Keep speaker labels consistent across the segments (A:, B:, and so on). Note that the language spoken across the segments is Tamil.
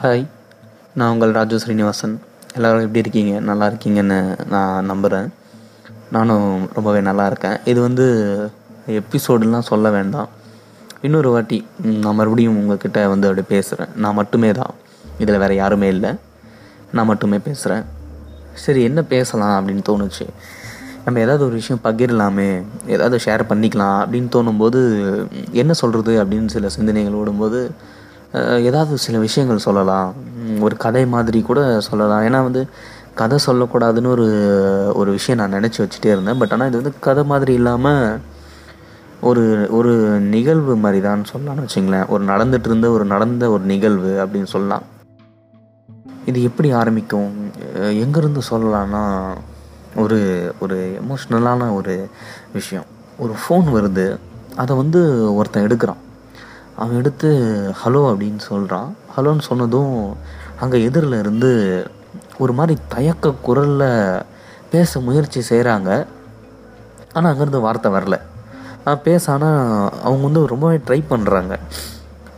A: ஹாய் நான் உங்கள் ராஜு ஸ்ரீனிவாசன். எல்லோரும் எப்படி இருக்கீங்க? நல்லா இருக்கீங்கன்னு நான் நம்புகிறேன் நானும் ரொம்பவே நல்லா இருக்கேன். இது வந்து எபிசோடுலாம் சொல்ல வேண்டாம். இன்னொரு வாட்டி நான் மறுபடியும் உங்ககிட்ட வந்து அப்படி பேசுகிறேன் நான் மட்டுமே தான். இதில் வேறு யாருமே இல்லை. நான் மட்டுமே பேசுகிறேன் சரி என்ன பேசலாம் அப்படின்னு தோணுச்சு. நம்ம ஏதாவது ஒரு விஷயம் பகிரலாமே? ஏதாவது ஷேர் பண்ணிக்கலாம் அப்படின்னு தோணும்போது என்ன சொல்கிறது அப்படின்னு சில சிந்தனைகள் ஓடும்போது ஏதாவது சில விஷயங்கள் சொல்லலாம். ஒரு கதை மாதிரி கூட சொல்லலாம். ஏன்னா வந்து கதை சொல்லக்கூடாதுன்னு ஒரு ஒரு விஷயம் நான் நினச்சி வச்சுட்டே இருந்தேன். பட் ஆனால் இது வந்து கதை மாதிரி இல்லாமல் ஒரு ஒரு நிகழ்வு மாதிரி தான் சொல்லலாம்னு வச்சுங்களேன். ஒரு நடந்துட்டு இருந்த ஒரு நடந்த ஒரு நிகழ்வு அப்படின்னு சொல்லலாம். இது எப்படி ஆரம்பிக்கும்? எங்கேருந்து சொல்லலாம்னா ஒரு ஒரு எமோஷ்னலான ஒரு விஷயம். ஒரு ஃபோன் வருது. அதை வந்து ஒருத்தன் எடுக்கிறான். அவன் எடுத்து ஹலோ அப்படின்னு சொல்கிறான் ஹலோன்னு சொன்னதும் அங்கே எதிரில் இருந்து ஒரு மாதிரி தயக்க குரலில் பேச முயற்சி செய்கிறாங்க ஆனால் அங்கேருந்து வார்த்தை வரல. பேச ஆனால் அவங்க வந்து ரொம்பவே ட்ரை பண்ணுறாங்க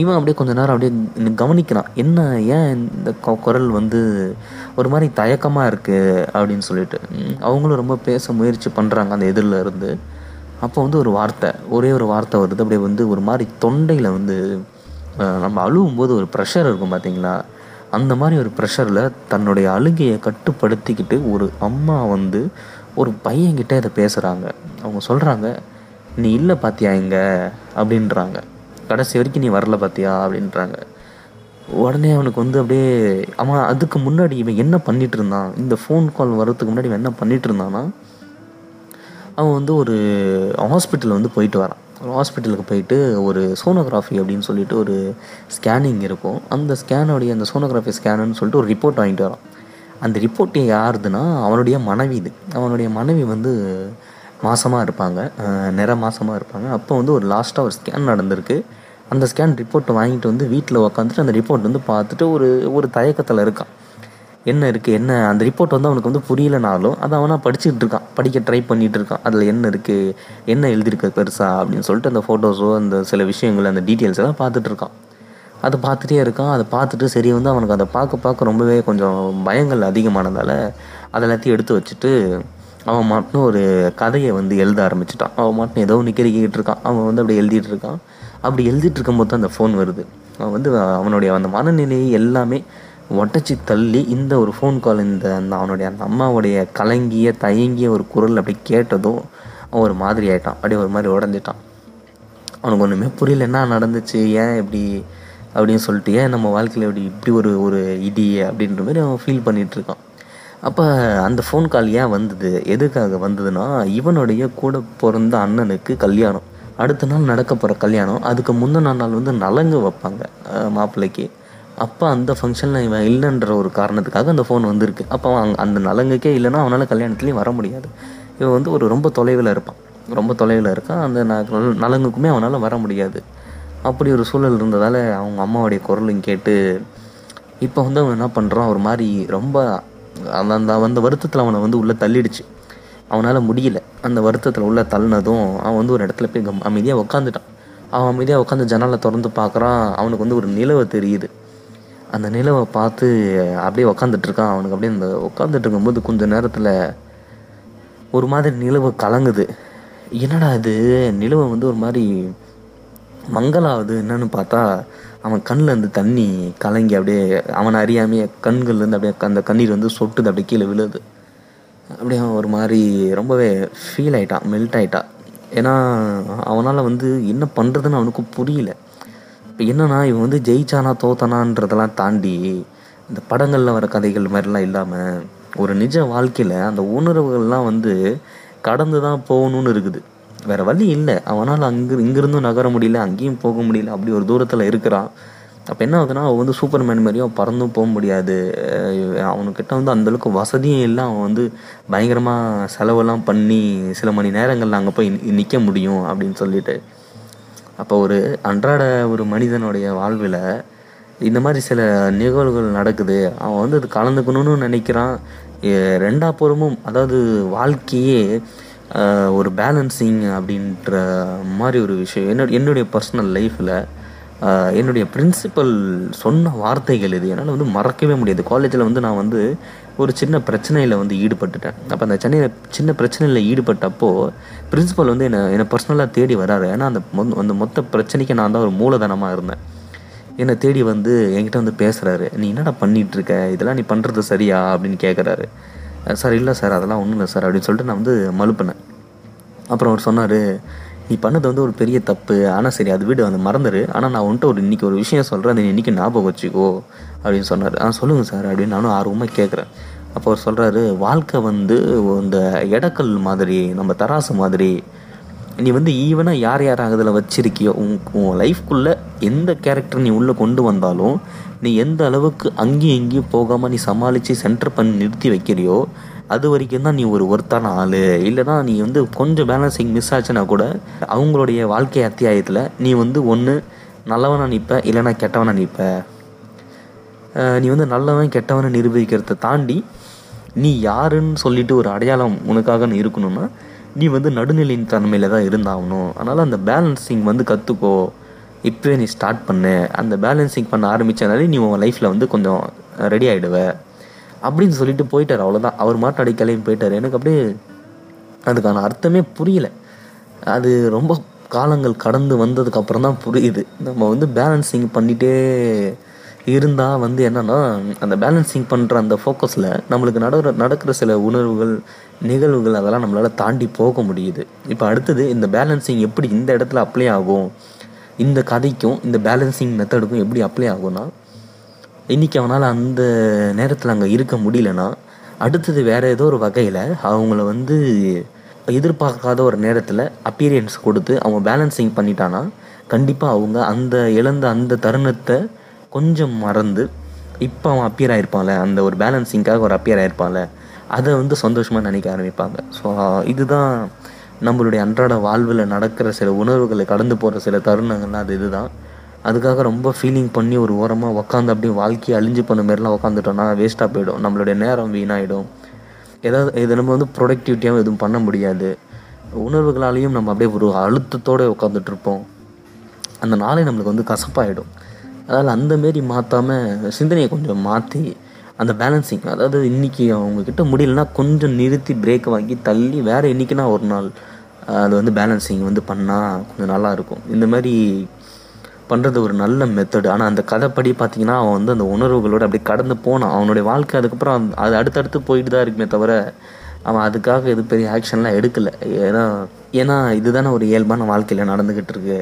A: இவன் அப்படியே கொஞ்ச நேரம் அப்படியே கவனிக்கிறான். என்ன ஏன் இந்த குரல் வந்து ஒரு மாதிரி தயக்கமாக இருக்குது அப்படின்னு சொல்லிட்டு. அவங்களும் ரொம்ப பேச முயற்சி பண்ணுறாங்க அந்த எதிரில் இருந்து. அப்போ வந்து ஒரு வார்த்தை ஒரே ஒரு வார்த்தை வருது. அப்படியே வந்து ஒரு மாதிரி தொண்டையில் வந்து நம்ம அழுவும் போது ஒரு ப்ரெஷர் இருக்கும் பார்த்தீங்களா அந்த மாதிரி ஒரு ப்ரெஷரில் தன்னுடைய அழுகையை கட்டுப்படுத்திக்கிட்டு ஒரு அம்மா வந்து ஒரு பையன்கிட்ட இதை பேசுகிறாங்க அவங்க சொல்கிறாங்க நீ இல்லை பார்த்தியா இங்கே? அப்படின்றாங்க. கடைசி வரைக்கும் நீ வரல பார்த்தியா அப்படின்றாங்க. உடனே அவனுக்கு வந்து அப்படியே அவன் அதுக்கு முன்னாடி இவன் என்ன பண்ணிகிட்டு இருந்தான்? இந்த ஃபோன் கால் வர்றதுக்கு முன்னாடி இவன் என்ன பண்ணிகிட்டு இருந்தான்னா அவன் வந்து ஒரு ஹாஸ்பிட்டல் வந்து போயிட்டு வரான். ஒரு ஹாஸ்பிட்டலுக்கு போயிட்டு ஒரு சோனோகிராஃபி அப்படின்னு சொல்லிட்டு ஒரு ஸ்கேனிங் இருக்கும். அந்த ஸ்கேனுடைய அந்த சோனோகிராஃபி ஸ்கேனுன்னு சொல்லிட்டு ஒரு ரிப்போர்ட் வாங்கிட்டு வரான். அந்த ரிப்போர்ட் யாருதுன்னா அவனுடைய மனைவி இது. அவனுடைய மனைவி வந்து மாசமாக இருப்பாங்க. நிற மாசமாக இருப்பாங்க. அப்போ வந்து ஒரு லாஸ்ட்டாக ஒரு ஸ்கேன் நடந்திருக்கு. அந்த ஸ்கேன் ரிப்போர்ட்டை வாங்கிட்டு வந்து வீட்டில் உக்காந்துட்டு அந்த ரிப்போர்ட் வந்து பார்த்துட்டு ஒரு ஒரு தயக்கத்தில் இருக்கான். என்ன இருக்குது என்ன? அந்த ரிப்போர்ட் வந்து அவனுக்கு வந்து புரியலனாலும் அதை அவனாக படிச்சுட்டு இருக்கான். படிக்க ட்ரை பண்ணிகிட்டு இருக்கான். அதில் என்ன இருக்குது என்ன எழுதியிருக்கு பெருசா அப்படின்னு சொல்லிட்டு அந்த ஃபோட்டோஸோ அந்த சில விஷயங்கள் அந்த டீட்டெயில்ஸ் எல்லாம் பார்த்துட்டு இருக்கான். அதை பார்த்துட்டே இருக்கான். அதை பார்த்துட்டு சரி வந்து அவனுக்கு அதை பார்க்க பார்க்க ரொம்பவே கொஞ்சம் பயங்கள் அதிகமானதால் அதை எல்லாத்தையும் எடுத்து வச்சுட்டு அவன் மட்டும் ஒரு கதையை வந்து எழுத ஆரம்பிச்சிட்டான். அவன் மட்டும் ஏதோ நிற்கிறிக்கிட்டு இருக்கான். அவன் வந்து அப்படி எழுதிட்டு இருக்கான். அப்படி எழுதிட்டு இருக்கும்போது தான் அந்த ஃபோன் வருது. அவன் வந்து அவனுடைய அந்த மனநிலையை எல்லாமே ஒட்டச்சி தள்ளி இந்த ஒரு ஃபோன் கால் இந்த அந்த அவனுடைய அந்த அம்மாவுடைய கலங்கிய தயங்கிய ஒரு குரல் அப்படி கேட்டதும் அவன் ஒரு மாதிரி ஆகிட்டான் அப்படியே ஒரு மாதிரி உடஞ்சிட்டான். அவனுக்கு ஒன்றுமே புரியல என்ன நடந்துச்சு? ஏன் இப்படி? அப்படின்னு சொல்லிட்டு ஏன் நம்ம வாழ்க்கையில் இப்படி இப்படி ஒரு ஒரு இடி? அப்படின்ற மாதிரி அவன் ஃபீல் பண்ணிகிட்ருக்கான் அப்போ அந்த ஃபோன் கால் ஏன் வந்தது? எதுக்காக வந்ததுன்னா இவனுடைய கூட பிறந்த அண்ணனுக்கு கல்யாணம். அடுத்த நாள் நடக்க போகிற கல்யாணம். அதுக்கு முந்தின நாள் வந்து நலங்கு வைப்பாங்க மாப்பிள்ளைக்கு. அப்போ அந்த ஃபங்க்ஷனில் இவன் இல்லைன்ற ஒரு காரணத்துக்காக அந்த ஃபோன் வந்திருக்கு. அப்போ அவன் அந்த நலங்குக்கே இல்லைன்னா அவனால் கல்யாணத்துலேயும் வர முடியாது. இவன் வந்து ஒரு ரொம்ப தொலைவில் இருப்பான். ரொம்ப தொலைவில் இருக்கான். அந்த நலங்குக்குமே அவனால் வர முடியாது. அப்படி ஒரு சூழல் இருந்ததால் அவங்க அம்மாவுடைய குரலும் கேட்டு இப்போ வந்து அவன் என்ன பண்ணுறான் ஒரு மாதிரி ரொம்ப அந்த அந்த அந்த வருத்தத்தில் அவனை வந்து உள்ளே தள்ளிடுச்சு. அவனால் முடியல. அந்த வருத்தத்தில் உள்ளே தள்ளினதும் அவன் வந்து ஒரு இடத்துல போய் கம் அமைதியாக உட்காந்துட்டான் அவன் அமைதியாக உட்காந்து ஜன்னலை திறந்து பார்க்குறான் அவனுக்கு வந்து ஒரு நிலவை தெரியுது. அந்த நிலவை பார்த்து அப்படியே உக்காந்துட்ருக்கான் அவனுக்கு. அப்படியே அந்த உட்காந்துட்டு இருக்கும்போது கொஞ்ச நேரத்தில் ஒரு மாதிரி நிலவு கலங்குது. என்னடா இது? நிலவை வந்து ஒரு மாதிரி மங்கலாவது என்னன்னு பார்த்தா அவன் கண்ணில் இருந்து தண்ணி கலங்கி அப்படியே அவனை அறியாமையே கண்கள்லேருந்து அப்படியே அந்த கண்ணீர் வந்து சொட்டுது அப்படியே கீழே விழுது. அப்படியே அவன் ஒரு மாதிரி ரொம்பவே ஃபீல் ஆகிட்டான் மெல்ட் ஆகிட்டான் ஏன்னா அவனால் வந்து என்ன பண்ணுறதுன்னு அவனுக்கு புரியல. இப்போ என்னென்னா இவன் வந்து ஜெயிச்சானா தோத்தானான்றதெல்லாம் தாண்டி இந்த படங்களில் வர கதைகள் மாதிரிலாம் இல்லாமல் ஒரு நிஜ வாழ்க்கையில் அந்த உணர்வுகள்லாம் வந்து கடந்து தான் போகணும்னு இருக்குது. வேறு வழி இல்லை. அவனால் அங்கே இங்கிருந்தும் நகர முடியல அங்கேயும் போக முடியல அப்படி ஒரு தூரத்தில் இருக்கிறான். அப்போ என்ன ஆகுதுன்னா அவன் வந்து சூப்பர்மேன் மாதிரியும் பறந்தும் போக முடியாது. அவனுக்கிட்ட வந்து அந்தளவுக்கு வசதியும் இல்லை. அவன் வந்து பயங்கரமாக செலவெல்லாம் பண்ணி சில மணி நேரங்களில் அங்கே போய் நிற்க முடியும் அப்படின்னு சொல்லிட்டு. அப்போ ஒரு அன்றாட ஒரு மனிதனுடைய வாழ்வில் இந்த மாதிரி சில நிகழ்வுகள் நடக்குது. அவன் வந்து அது கலந்துக்கணும்னு நினைக்கிறான். ரெண்டா புறமும் அதாவது வாழ்க்கையே ஒரு பேலன்சிங் அப்படின்ற மாதிரி ஒரு விஷயம். என்னோட என்னுடைய பர்சனல் லைஃப்பில் என்னுடைய பிரின்சிபல் சொன்ன வார்த்தைகள் இது. என்னால் வந்து மறக்கவே முடியாது. காலேஜில் வந்து நான் வந்து ஒரு சின்ன பிரச்சனையில் வந்து ஈடுபட்டுட்டேன். அப்போ அந்த சென்னையில் சின்ன பிரச்சனையில் ஈடுபட்டப்போ பிரின்ஸிபல் வந்து என்னை என்னை பர்சனலாக தேடி வராரு. ஏன்னா அந்த அந்த மொத்த பிரச்சனைக்கு நான் தான் ஒரு மூலதனமாக இருந்தேன். என்னை தேடி வந்து என்கிட்ட வந்து பேசுகிறாரு நீ என்னடா பண்ணிகிட்ருக்க இதெல்லாம் நீ பண்ணுறது சரியா? அப்படின்னு கேட்குறாரு சார் இல்லை சார். அதெல்லாம் ஒன்றும் இல்லை சார். அப்படின்னு சொல்லிட்டு நான் வந்து மலுப்பினேன். அப்புறம் அவர் சொன்னார் நீ பண்ணது வந்து ஒரு பெரிய தப்பு. ஆனால் சரி அது வீடு வந்து மறந்துடு ஆனால் நான் உன்ட்ட ஒரு இன்னைக்கு ஒரு விஷயம் சொல்கிறேன் அதை நீ இன்னைக்கு ஞாபகம் வச்சுக்கோ அப்படின்னு சொன்னார். ஆ சொல்லுங்கள் சார் அப்படின்னு நானும் ஆர்வமாக கேட்குறேன் அப்போ அவர் சொல்கிறாரு வாழ்க்கை வந்து இந்த எடக்கல் மாதிரி நம்ம தராசு மாதிரி நீ வந்து ஈவனாக யார் யார் அதில் வச்சிருக்கியோ உன் உன் லைஃப்குள்ளே எந்த கேரக்டர் நீ உள்ளே கொண்டு வந்தாலும் நீ எந்த அளவுக்கு அங்கேயும் இங்கேயும் போகாமல் நீ சமாளித்து சென்டர் பண்ணி நிறுத்தி வைக்கிறியோ அது வரைக்கும் தான் நீ ஒரு ஒர்த்தான ஆள். இல்லைனா நீ வந்து கொஞ்சம் பேலன்சிங் மிஸ் ஆச்சுன்னா கூட அவங்களுடைய வாழ்க்கை அத்தியாயத்தில் நீ வந்து ஒன்று நல்லவனாக நிற்ப இல்லைனா கெட்டவனாக நிற்ப நீ வந்து நல்லவன் கெட்டவனை நிரூபிக்கிறத தாண்டி நீ யாருன்னு சொல்லிட்டு ஒரு அடையாளம் உனக்காக இருக்கணும்னா நீ வந்து நடுநிலையின் தன்மையில் தான் இருந்தாகணும். அதனால் அந்த பேலன்சிங் வந்து கற்றுக்கோ இப்போவே நீ ஸ்டார்ட் பண்ணு. அந்த பேலன்சிங் பண்ண ஆரம்பித்தனாலே நீ உன் லைஃப்பில் வந்து கொஞ்சம் ரெடி ஆகிடுவேன் அப்படின்னு சொல்லிட்டு போயிட்டார். அவ்வளோதான் அவர் மாட்டு அடிக்கலையும் போயிட்டார். எனக்கு அப்படியே அதுக்கான அர்த்தமே புரியல. அது ரொம்ப காலங்கள் கடந்து வந்ததுக்கப்புறம் தான் புரியுது. நம்ம வந்து பேலன்சிங் பண்ணிகிட்டே இருந்தால் வந்து என்னென்னா அந்த பேலன்சிங் பண்ணுற அந்த ஃபோக்கஸில் நம்மளுக்கு நடக்கிற நடக்கிற சில உணர்வுகள் நிகழ்வுகள் அதெல்லாம் நம்மளால் தாண்டி போக முடியுது. இப்போ அடுத்தது இந்த பேலன்சிங் எப்படி இந்த இடத்துல அப்ளை ஆகும்? இந்த கதைக்கும் இந்த பேலன்சிங் மெத்தடுக்கும் எப்படி அப்ளை ஆகும்னா இன்னைக்கு அவனால் அந்த நேரத்தில் அங்கே இருக்க முடியலனா அடுத்தது வேற ஏதோ ஒரு வகையில் அவங்கள வந்து எதிர்பார்க்காத ஒரு நேரத்தில் அப்பீரியன்ஸ் கொடுத்து அவன் பேலன்சிங் பண்ணிட்டான்னா கண்டிப்பாக அவங்க அந்த இழந்த அந்த தருணத்தை கொஞ்சம் மறந்து இப்போ அவன் அப்பியர் ஆகிருப்பான்ல அந்த ஒரு பேலன்சிங்காக ஒரு அப்பியர் ஆகிருப்பான்ல அதை வந்து சந்தோஷமாக நினைக்க ஆரம்பிப்பாங்க. ஸோ இதுதான் நம்மளுடைய அன்றாட வாழ்வில் நடக்கிற சில உணர்வுகளை கடந்து போகிற சில தருணங்கள்லாம் அது இதுதான். அதுக்காக ரொம்ப ஃபீலிங் பண்ணி ஒரு ஓரமாக உக்காந்து அப்படியே வாழ்க்கையை அழிஞ்சு பண்ண மாரிலாம் உக்காந்துட்டோம்னா வேஸ்ட்டாக போயிடும். நம்மளுடைய நேரம் வீணாயிடும். ஏதாவது இது நம்ம வந்து ப்ரொடக்டிவிட்டியாகவும் எதுவும் பண்ண முடியாது. உணர்வுகளாலேயும் நம்ம அப்படியே ஒரு அழுத்தத்தோடு உட்காந்துட்ருப்போம் அந்த நாளே நம்மளுக்கு வந்து கசப்பாயிடும். அதனால் அந்த மாரி மாற்றாமல் சிந்தனையை கொஞ்சம் மாற்றி அந்த பேலன்சிங் அதாவது இன்றைக்கி அவங்கக்கிட்ட முடியலன்னா கொஞ்சம் நிறுத்தி பிரேக் வாங்கி தள்ளி வேறு என்றைக்குனா ஒரு நாள் அது வந்து பேலன்சிங் வந்து பண்ணால் கொஞ்சம் நல்லா இருக்கும். இந்த மாதிரி பண்ணுறது ஒரு நல்ல மெத்தடு ஆனால் அந்த கதைப்படி பார்த்தீங்கன்னா அவன் வந்து அந்த உணர்வுகளோடு அப்படியே கடந்து போனான். அவனுடைய வாழ்க்கை அதுக்கப்புறம் அது அடுத்தடுத்து போயிட்டு தான் இருக்குமே தவிர அவன் அதுக்காக எது பெரிய ஆக்ஷன்லாம் எடுக்கலை. ஏன்னா ஏன்னா இதுதானே ஒரு இயல்பான வாழ்க்கையில் நடந்துக்கிட்டு இருக்கு.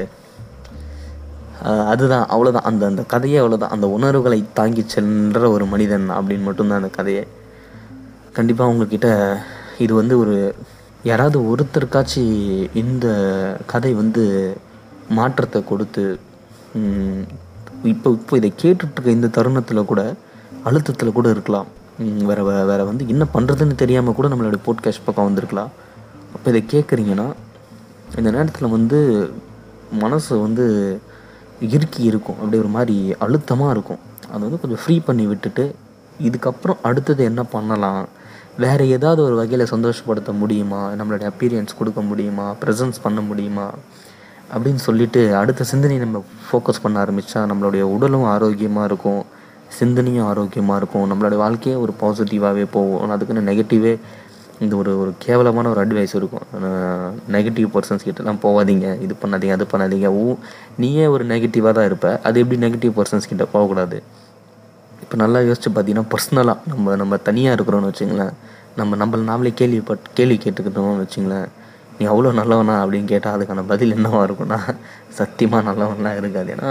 A: அதுதான் அவ்வளோதான் அந்த அந்த கதையே அவ்வளோதான் அந்த உணர்வுகளை தாங்கி சென்ற ஒரு மனிதன் அப்படின்னு மட்டும்தான் அந்த கதையை. கண்டிப்பாக உங்ககிட்ட இது வந்து ஒரு யாராவது ஒருத்தருக்காச்சு இந்த கதை வந்து மாற்றத்தை கொடுத்து இப்போ இப்போ இதை கேட்டுட்ருக்க இந்த தருணத்தில் கூட அழுத்தத்தில் கூட இருக்கலாம். வேறு வே- வேறு வந்து என்ன பண்ணுறதுன்னு தெரியாமல் கூட நம்மளோட போட்காஸ்ட் பக்கம் வந்திருக்கலாம். அப்போ இதை கேட்குறீங்கன்னா இந்த நேரத்தில் வந்து மனசு வந்து இறுக்கி இருக்கும். அப்படியே ஒரு மாதிரி அழுத்தமாக இருக்கும். அதை வந்து கொஞ்சம் ஃப்ரீ பண்ணி விட்டுட்டு இதுக்கப்புறம் அடுத்தது என்ன பண்ணலாம்? வேறு ஏதாவது ஒரு வகையில் சந்தோஷப்படுத்த முடியுமா? நம்மளுடைய அப்பீரியன்ஸ் கொடுக்க முடியுமா? ப்ரெசன்ஸ் பண்ண முடியுமா? அப்படின்னு சொல்லிட்டு அடுத்த சிந்தனையை நம்ம ஃபோக்கஸ் பண்ண ஆரம்பித்தா நம்மளுடைய உடலும் ஆரோக்கியமாக இருக்கும் சிந்தனையும் ஆரோக்கியமாக இருக்கும். நம்மளுடைய வாழ்க்கையே ஒரு பாசிட்டிவாகவே போகும். அதுக்குன்னு நெகட்டிவே இந்த ஒரு ஒரு கேவலமான ஒரு அட்வைஸ் இருக்கும். நெகட்டிவ் பர்சன்ஸ் கிட்டலாம் போகாதீங்க. இது பண்ணாதீங்க அது பண்ணாதீங்க. ஊ நீயே ஒரு நெகட்டிவாக தான் இருப்ப. அது எப்படி நெகட்டிவ் பர்சன்ஸ் கிட்ட போகக்கூடாது? இப்போ நல்லா யோசிச்சு பார்த்தீங்கன்னா பர்சனலாக நம்ம நம்ம தனியாக இருக்கிறோன்னு வச்சுங்களேன். நம்ம நம்மள நாமளே கேள்விப்பட் கேள்வி கேட்டுக்கிட்டோம்னு வச்சுங்களேன். நீ அவ்வளோ நல்லவனா அப்படின்னு கேட்டால் அதுக்கான பதில் என்னவாக இருக்கும்னா சத்தியமாக நல்லவன்லாம் இருக்காது. ஏன்னா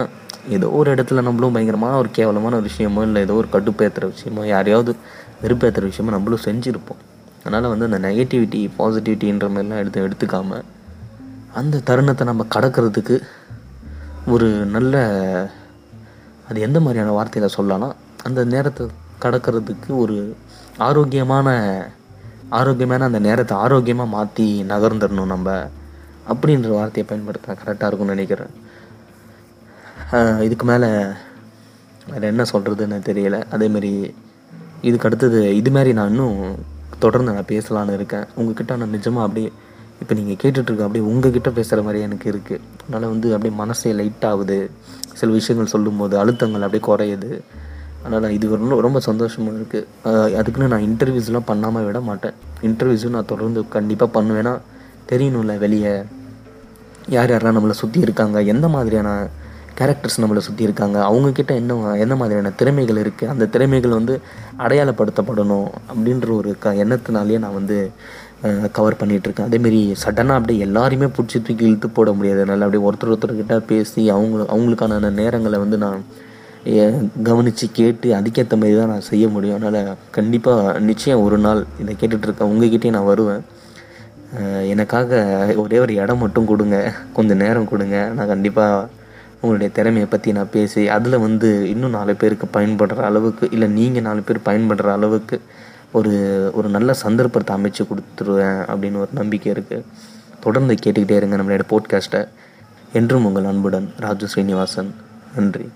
A: ஏதோ ஒரு இடத்துல நம்மளும் பயங்கரமான ஒரு கேவலமான ஒரு விஷயமோ இல்லை ஏதோ ஒரு கடுப்பேற்றுற விஷயமோ யாரையாவது வெறுப்பேற்றுற விஷயமோ நம்மளும் செஞ்சுருப்போம். அதனால் வந்து அந்த நெகட்டிவிட்டி பாசிட்டிவிட்டின்ற மாதிரிலாம் எடுத்து எடுத்துக்காம அந்த தருணத்தை நம்ம கடக்கிறதுக்கு ஒரு நல்ல அது எந்த மாதிரியான வார்த்தையில் சொல்லலாம் அந்த நேரத்தை கடக்கிறதுக்கு ஒரு ஆரோக்கியமான ஆரோக்கியமான அந்த நேரத்தை ஆரோக்கியமாக மாற்றி நகர்ந்துடணும் நம்ம அப்படின்ற வார்த்தையை பயன்படுத்த கரெக்டாக இருக்கும்னு நினைக்கிறேன். இதுக்கு மேலே வேறு என்ன சொல்கிறதுன்னு தெரியல. அதேமாரி இதுக்கு அடுத்தது இது மாதிரி நான் இன்னும் தொடர்ந்து நான் பேசலான்னு இருக்கேன். உங்ககிட்ட நான் நிஜமாக அப்படியே இப்போ நீங்கள் கேட்டுட்ருக்க அப்படியே உங்ககிட்ட பேசுகிற மாதிரி எனக்கு இருக்குது அதனால் வந்து அப்படியே மனசே லைட் ஆகுது. சில விஷயங்கள் சொல்லும்போது அழுத்தங்கள் அப்படியே குறையுது. அதனால் இது ரொம்ப ரொம்ப சந்தோஷமாக இருக்குது அதுக்குன்னு நான் இன்டர்வியூஸ்லாம் பண்ணாமல் விட மாட்டேன். இன்டர்வியூஸும் நான் தொடர்ந்து கண்டிப்பாக பண்ணுவேன்னா தெரியணும்ல வெளியே. யார் யாரெல்லாம் நம்மளை சுற்றி இருக்காங்க? எந்த மாதிரியான கேரக்டர்ஸ் நம்மளை சுற்றி இருக்காங்க? அவங்கக்கிட்ட என்ன எந்த மாதிரியான திறமைகள் இருக்குது அந்த திறமைகள் வந்து அடையாளப்படுத்தப்படணும் அப்படின்ற ஒரு க எண்ணத்தினாலேயே நான் வந்து கவர் பண்ணிகிட்ருக்கேன் அதேமாரி சடனாக அப்படியே எல்லாரையுமே பிடிச்சி தூக்கி இழுத்து போட முடியாது. அதனால் அப்படியே ஒருத்தர் ஒருத்தர்கிட்ட பேசி அவங்க அவங்களுக்கான நேரங்களை வந்து நான் கவனித்து கேட்டு அதுக்கேற்ற மாதிரி தான் நான் செய்ய முடியும். அதனால் கண்டிப்பாக நிச்சயம் ஒரு நாள் இதை கேட்டுட்ருக்கேன் உங்ககிட்டயே நான் வருவேன். எனக்காக ஒரே ஒரு இடம் மட்டும் கொடுங்க. கொஞ்சம் நேரம் கொடுங்க. நான் கண்டிப்பாக உங்களுடைய திறமையை பற்றி நான் பேசி அதில் வந்து இன்னும் நாலு பேருக்கு பயன்படுற அளவுக்கு இல்லை நீங்கள் நாலு பேர் பயன்படுற அளவுக்கு ஒரு ஒரு நல்ல சந்தர்ப்பத்தை அமைச்சு கொடுத்துருவேன் அப்படின்னு ஒரு நம்பிக்கை இருக்குது தொடர்ந்து கேட்டுக்கிட்டே இருங்க நம்மளுடைய போட்காஸ்ட்டை என்றும் உங்கள் அன்புடன் ராஜு ஸ்ரீனிவாசன். நன்றி.